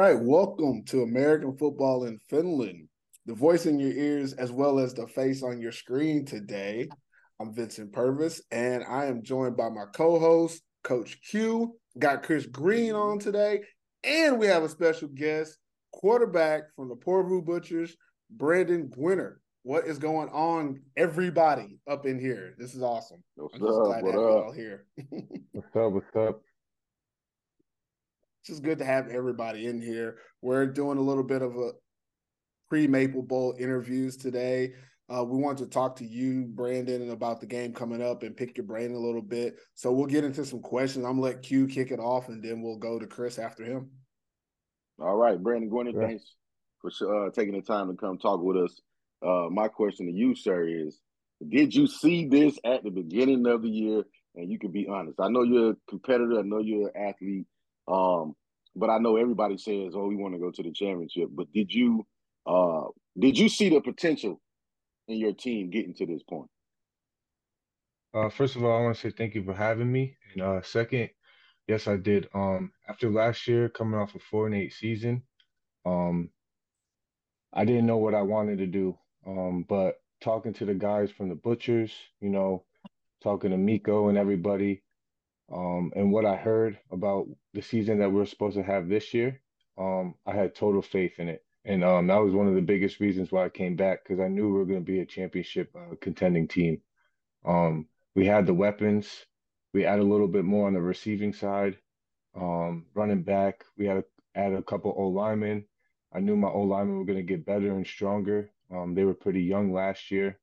right, welcome to American Football in Finland, the voice in your ears as well as the face on your screen today. I'm Vincent Purvis, and I am joined by my co-host, Coach Q. Got Chris Green on today, and we have a special guest, quarterback from the Porvoo Butchers, Brandon Gwinner. What is going on, everybody up in here? This is awesome. What's I'm just up? glad What to have you up? all here. What's up? What's up? It's just good to have everybody in here. We're doing a little bit of a pre Maple Bowl interviews today. Uh, we want to talk to you, Brandon, about the game coming up and pick your brain a little bit. So we'll get into some questions. I'm gonna let Q kick it off, and then we'll go to Chris after him. All right, Brandon Gwinner, Sure. thanks for uh, taking the time to come talk with us. Uh, my question to you, sir, is did you see this at the beginning of the year? And you can be honest. I know you're a competitor. I know you're an athlete. Um, but I know everybody says, "Oh, we want to go to the championship." But did you, uh, did you see the potential in your team getting to this point? Uh, first of all, I want to say thank you for having me. And uh, second, yes, I did. Um, after last year, coming off a four and eight season, um, I didn't know what I wanted to do. Um, but talking to the guys from the Butchers, you know, talking to Mikko and everybody, um, and what I heard about the season that we're supposed to have this year, um, I had total faith in it. And um, that was one of the biggest reasons why I came back because I knew we were going to be a championship uh, contending team. Um, we had the weapons. We add a little bit more on the receiving side. Um, running back, we had to add a couple O linemen. I knew my O linemen were going to get better and stronger. Um, they were pretty young last year.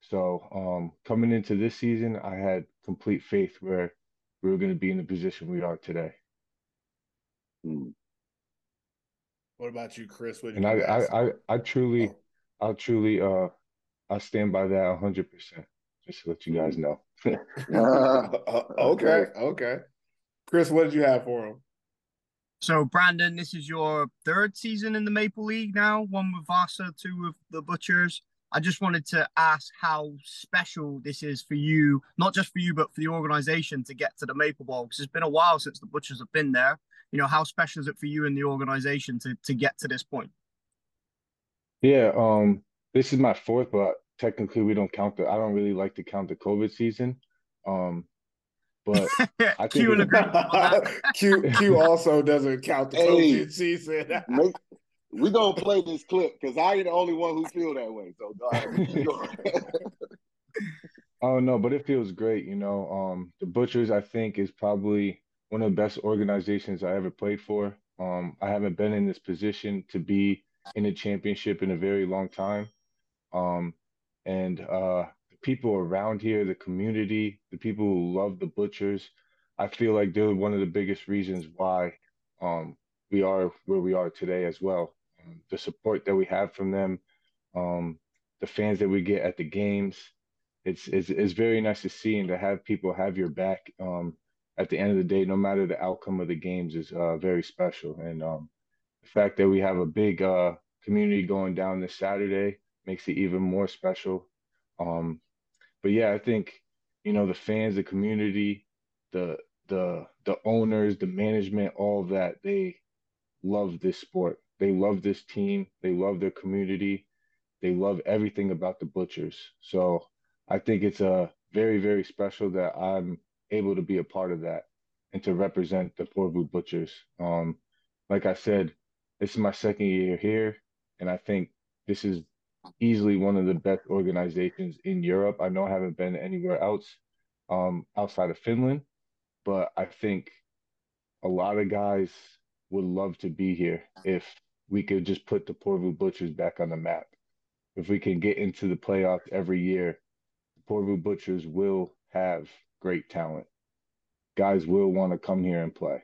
So coming into this season, I had complete faith where we were going to be in the position we are today. Hmm. What about you, Chris? What did And I. I, I, I truly, Oh. I truly, uh, I stand by that 100%, just to let you guys know. Uh, okay, okay. Chris, what did you have for him? So, Brandon, this is your third season in the Maple League now, one with Vasa, two with the Butchers. I just wanted to ask how special this is for you, not just for you, but for the organization to get to the Maple Bowl, because it's been a while since the Butchers have been there. You know, how special is it for you and the organization to to get to this point? Yeah, um, this is my fourth, but technically we don't count the, I don't really like to count the COVID season. Um, but I think Q and it- that. Q Q also doesn't count the Hey. COVID season. Make, we gonna play this clip because I ain't the only one who feel that way. So, go ahead. Keep going. Oh no, but it feels great, you know. Um, the Butchers, I think, is probably one of the best organizations I ever played for. Um, I haven't been in this position to be in a championship in a very long time. Um, and uh, the people around here, the community, the people who love the Butchers, I feel like they're one of the biggest reasons why um, we are where we are today as well. Um, the support that we have from them, um, the fans that we get at the games. It's it's it's very nice to see and to have people have your back um at the end of the day no matter the outcome of the games is uh very special. And um the fact that we have a big uh community going down this Saturday makes it even more special. Um but yeah I think you know the fans the community the the the owners the management all that they love this sport they love this team they love their community they love everything about the Butchers so I think it's uh, very, very special that I'm able to be a part of that and to represent the Porvoo Butchers. Um, like I said, this is my second year here, and I think this is easily one of the best organizations in Europe. I know I haven't been anywhere else um, outside of Finland, but I think a lot of guys would love to be here if we could just put the Porvoo Butchers back on the map. If we can get into the playoffs every year the Porvoo Butchers will have great talent. Guys will want to come here and play.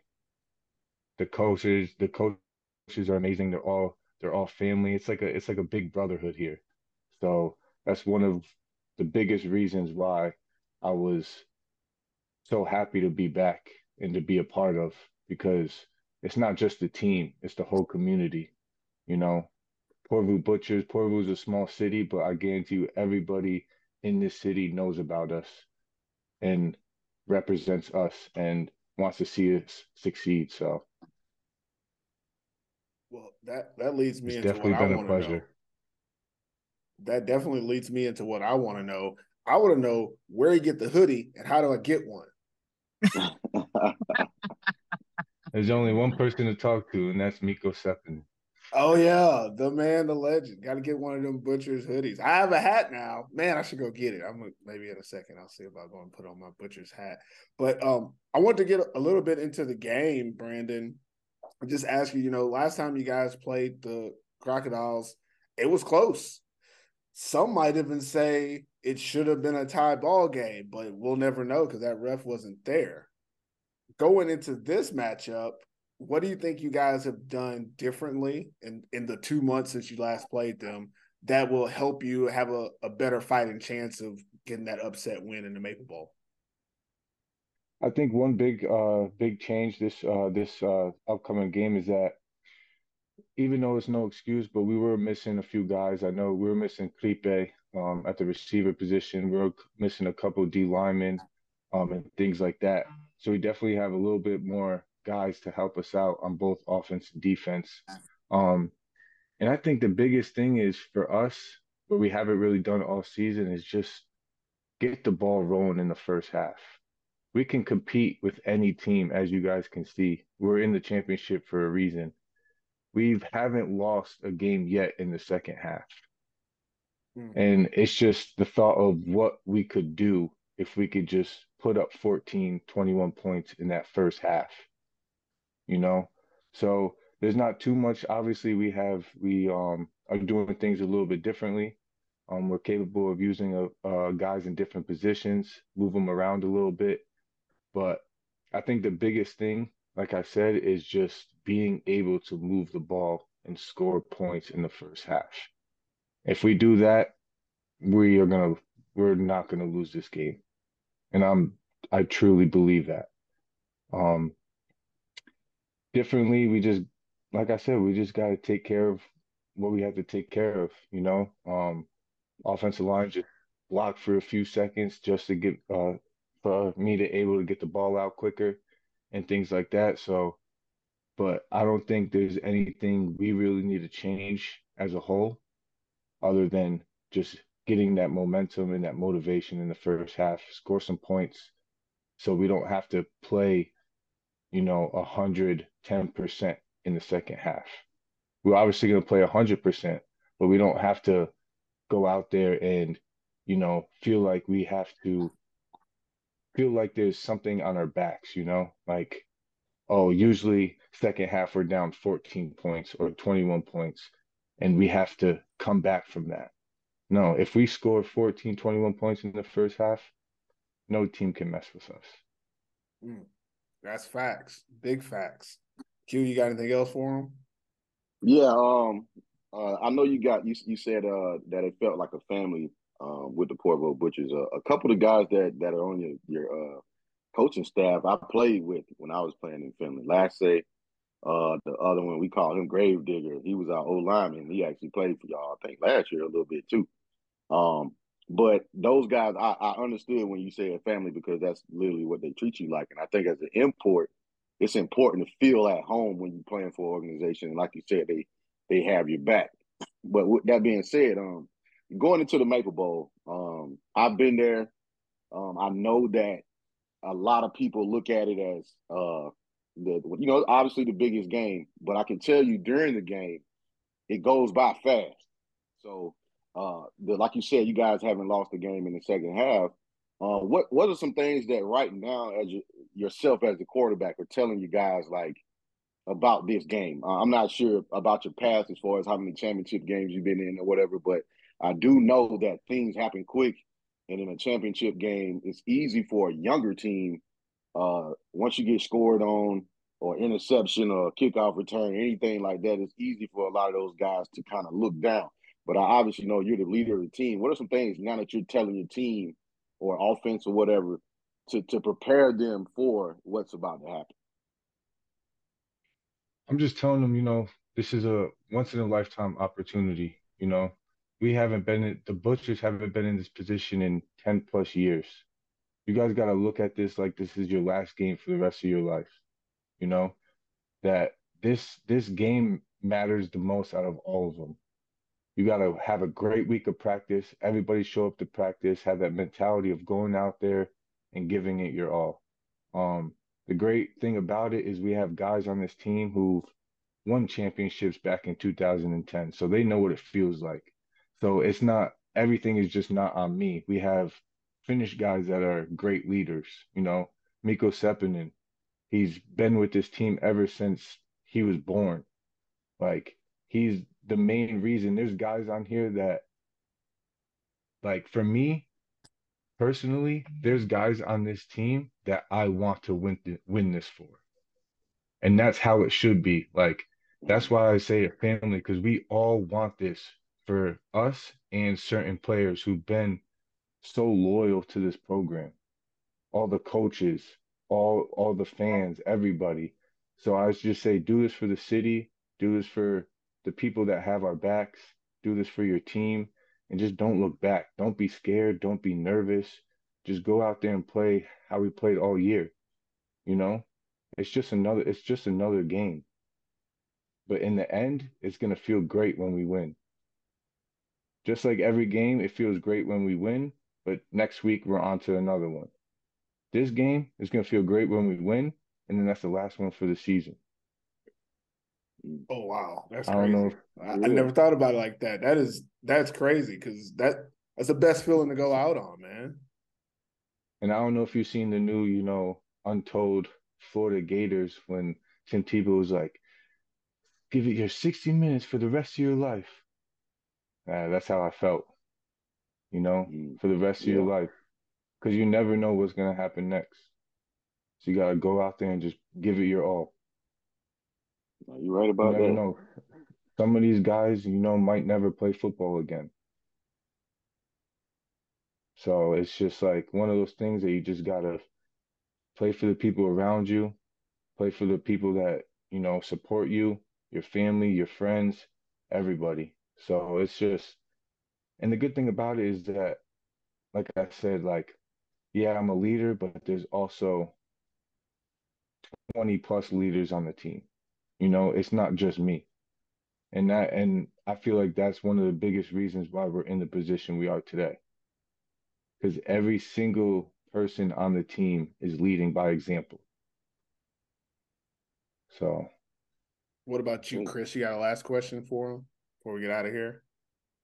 The coaches, the coaches are amazing. They're all they're all family. It's like a it's like a big brotherhood here. So that's one of the biggest reasons why I was so happy to be back and to be a part of because it's not just the team, it's the whole community. You know, Porvoo Butchers, Porvoo is a small city, but I guarantee you everybody in this city knows about us and represents us and wants to see us succeed. So Well, that that leads me it's into what I want to know. That definitely leads me into what I want to know. I want to know where you get the hoodie and how do I get one. There's only one person to talk to, and that's Mikko Seppin. Oh yeah, the man, the legend. Got to get one of them butcher's hoodies. I have a hat now. Man, I should go get it. I'm maybe in a second. I'll see if I go and put on my butcher's hat. But um, I want to get a little bit into the game, Brandon. I just ask you. You know, last time you guys played the Crocodiles, it was close. Some might even say it should have been a tie ball game, but we'll never know because that ref wasn't there. Going into this matchup, what do you think you guys have done differently in, in the two months since you last played them that will help you have a, a better fighting chance of getting that upset win in the Maple Bowl? I think one big uh big change this uh this uh upcoming game is that even though it's no excuse, but we were missing a few guys. I know we were missing Kripe um, at the receiver position. We were missing a couple D linemen um, and things like that. So we definitely have a little bit more guys to help us out on both offense and defense. Um, and I think the biggest thing is for us, what we haven't really done all season is just get the ball rolling in the first half. We can compete with any team, as you guys can see. We're in the championship for a reason. We haven't lost a game yet in the second half. Mm. And it's just the thought of what we could do if we could just put up 14, 21 points in that first half you know. So there's not too much. Obviously, we have we um are doing things a little bit differently. Um, we're capable of using a, uh, guys in different positions, move them around a little bit. But I think the biggest thing, like I said, is just being able to move the ball and score points in the first half. If we do that, we are gonna we're not gonna lose this game, and I'm I truly believe that. Um, differently. We just, like I said, we just got to take care of what we have to take care of. You know, um, offensive line just blocked for a few seconds just to get uh, for me to able to get the ball out quicker and things like that. So, but I don't think there's anything we really need to change as a whole, other than just getting that momentum and that motivation in the first half, score some points, so we don't have to play you know, 110% in the second half. We're obviously going to play 100%, but we don't have to go out there and, you know, feel like we have to feel like there's something on our backs, you know, like, oh, usually second half we're down 14 points or 21 points, and we have to come back from that. No, if we score 14, 21 points in the first half, no team can mess with us. Mm. That's facts. Big facts. Q, you got anything else for him? Yeah, um, uh, I know you got you. You said uh, that it felt like a family um, with the Portville Butchers. Uh, a couple of guys that that are on your your uh, coaching staff, I played with when I was playing in Finland. Lasse, uh, the other one we call him Gravedigger. He was our old lineman. He actually played for y'all, I think, last year a little bit too. Um, but those guys, I, I understood when you say a family because that's literally what they treat you like. And I think as an import, it's important to feel at home when you're playing for an organization. And like you said, they they have your back. But with that being said, um, going into the Maple Bowl, um, I've been there. Um, I know that a lot of people look at it as uh, the you know obviously the biggest game, but I can tell you during the game, it goes by fast. So uh, the, like you said, you guys haven't lost the game in the second half. Uh, what what are some things that right now, as you, yourself as the quarterback, or telling you guys like about this game? Uh, I'm not sure about your past as far as how many championship games you've been in or whatever, but I do know that things happen quick, and in a championship game, it's easy for a younger team. Uh, once you get scored on, or interception, or kickoff return, anything like that, it's easy for a lot of those guys to kind of look down. But I obviously know you're the leader of the team. What are some things now that you're telling your team or offense or whatever to to prepare them for what's about to happen? I'm just telling them, you know, this is a once in a lifetime opportunity. You know, we haven't been the Butchers haven't been in this position in 10 plus years. You guys got to look at this like this is your last game for the rest of your life. You know, that this this game matters the most out of all of them. You got to have a great week of practice. Everybody show up to practice, have that mentality of going out there and giving it your all. Um, the great thing about it is we have guys on this team who've won championships back in 2010, so they know what it feels like. So it's not everything is just not on me. We have Finnish guys that are great leaders. You know, Mikko Seppänen, he's been with this team ever since he was born. Like he's the main reason. There's guys on here that, like for me personally, there's guys on this team that I want to win th- win this for, and that's how it should be. Like that's why I say a family because we all want this for us and certain players who've been so loyal to this program. All the coaches, all all the fans, everybody. So I just say do this for the city, do this for the people that have our backs, do this for your team, and just don't look back. Don't be scared, don't be nervous. Just go out there and play how we played all year. You know? It's just another it's just another game. But in the end, it's gonna feel great when we win. Just like every game, it feels great when we win, but next week we're on to another one. This game is going to feel great when we win, and then that's the last one for the season. Oh wow, that's I crazy. I, I, never thought about it like that. That is that's crazy because that that's the best feeling to go out on, man. And I don't know if you've seen the new, you know, untold Florida Gators when Tim Tebow was like, "Give it your 60 minutes for the rest of your life." Uh, that's how I felt, you know, mm. for the rest of yeah. your life. Because you never know what's going to happen next. So you got to go out there and just give it your all. You're right about you that. Know. Some of these guys, you know, might never play football again. So it's just like one of those things that you just got to play for the people around you, play for the people that, you know, support you, your family, your friends, everybody. So it's just, and the good thing about it is that, like I said, like, yeah, I'm a leader, but there's also 20 plus leaders on the team. You know, it's not just me. And that, and I feel like that's one of the biggest reasons why we're in the position we are today. Because every single person on the team is leading by example. So, what about you, Chris? You got a last question for him? before we get out of here?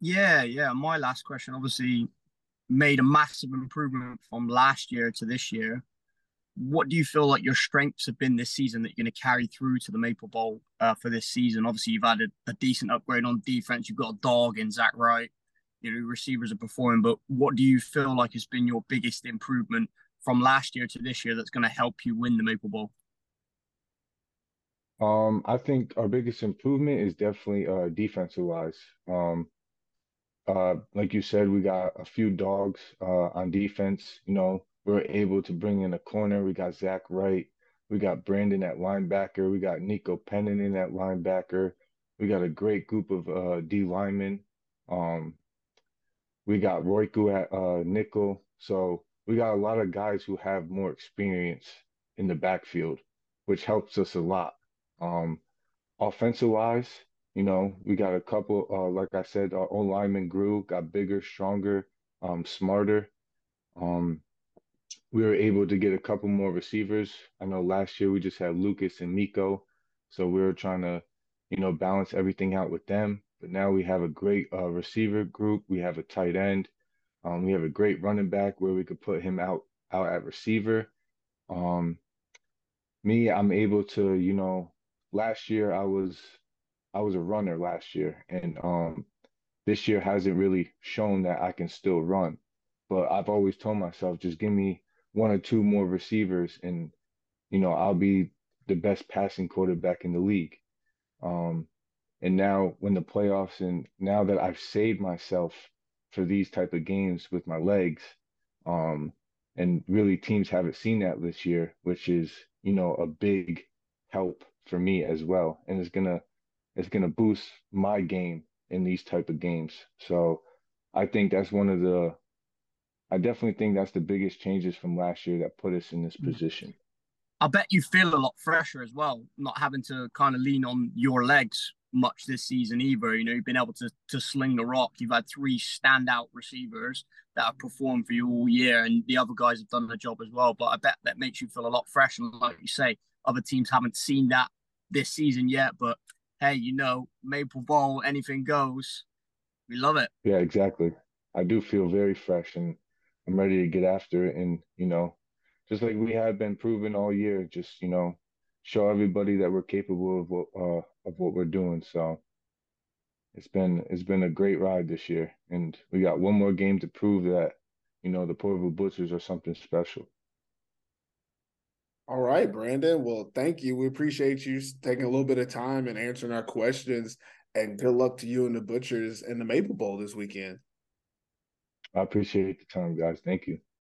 Yeah, yeah. My last question obviously made a massive improvement from last year to this year. What do you feel like your strengths have been this season that you're going to carry through to the Maple Bowl uh, for this season? Obviously, you've added a decent upgrade on defense. You've got a dog in Zach Wright. You know, receivers are performing, but what do you feel like has been your biggest improvement from last year to this year that's going to help you win the Maple Bowl? Um, I think our biggest improvement is definitely uh defensive wise. Um, uh, like you said, we got a few dogs uh on defense. You know, we are able to bring in a corner. We got Zach Wright. We got Brandon at linebacker. We got Nico Pennanen at linebacker. We got a great group of uh D linemen. Um, we got Royku at uh nickel. So we got a lot of guys who have more experience in the backfield, which helps us a lot. Um, offensive wise, you know, we got a couple. Uh, like I said, our own lineman grew, got bigger, stronger, um, smarter. Um, we were able to get a couple more receivers. I know last year we just had Lucas and Nico, so we were trying to, you know, balance everything out with them. But now we have a great uh, receiver group. We have a tight end. Um, we have a great running back where we could put him out out at receiver. Um, me, I'm able to, you know, last year I was I was a runner last year, and um, this year hasn't really shown that I can still run. But I've always told myself, just give me one or two more receivers, and you know I'll be the best passing quarterback in the league. Um, and now when the playoffs, and now that I've saved myself for these type of games with my legs, um, and really teams haven't seen that this year, which is you know a big help for me as well, and it's gonna it's gonna boost my game in these type of games. So I think that's one of the I definitely think that's the biggest changes from last year that put us in this mm. position. I bet you feel a lot fresher as well, not having to kind of lean on your legs much this season either. You know, you've been able to to sling the rock. You've had three standout receivers that have performed for you all year, and the other guys have done the job as well. But I bet that makes you feel a lot fresher. And like you say, other teams haven't seen that this season yet. But hey, you know, Maple Bowl, anything goes. We love it. Yeah, exactly. I do feel very fresh and I'm ready to get after it. And, you know, just like we have been proven all year, just, you know, show everybody that we're capable of what, uh, of what we're doing. So it's been, it's been a great ride this year. And we got one more game to prove that, you know, the Porvoo Butchers are something special. All right, Brandon. Well, thank you. We appreciate you taking a little bit of time and answering our questions. And good luck to you and the Butchers in the Maple Bowl this weekend. I appreciate the time, guys. Thank you.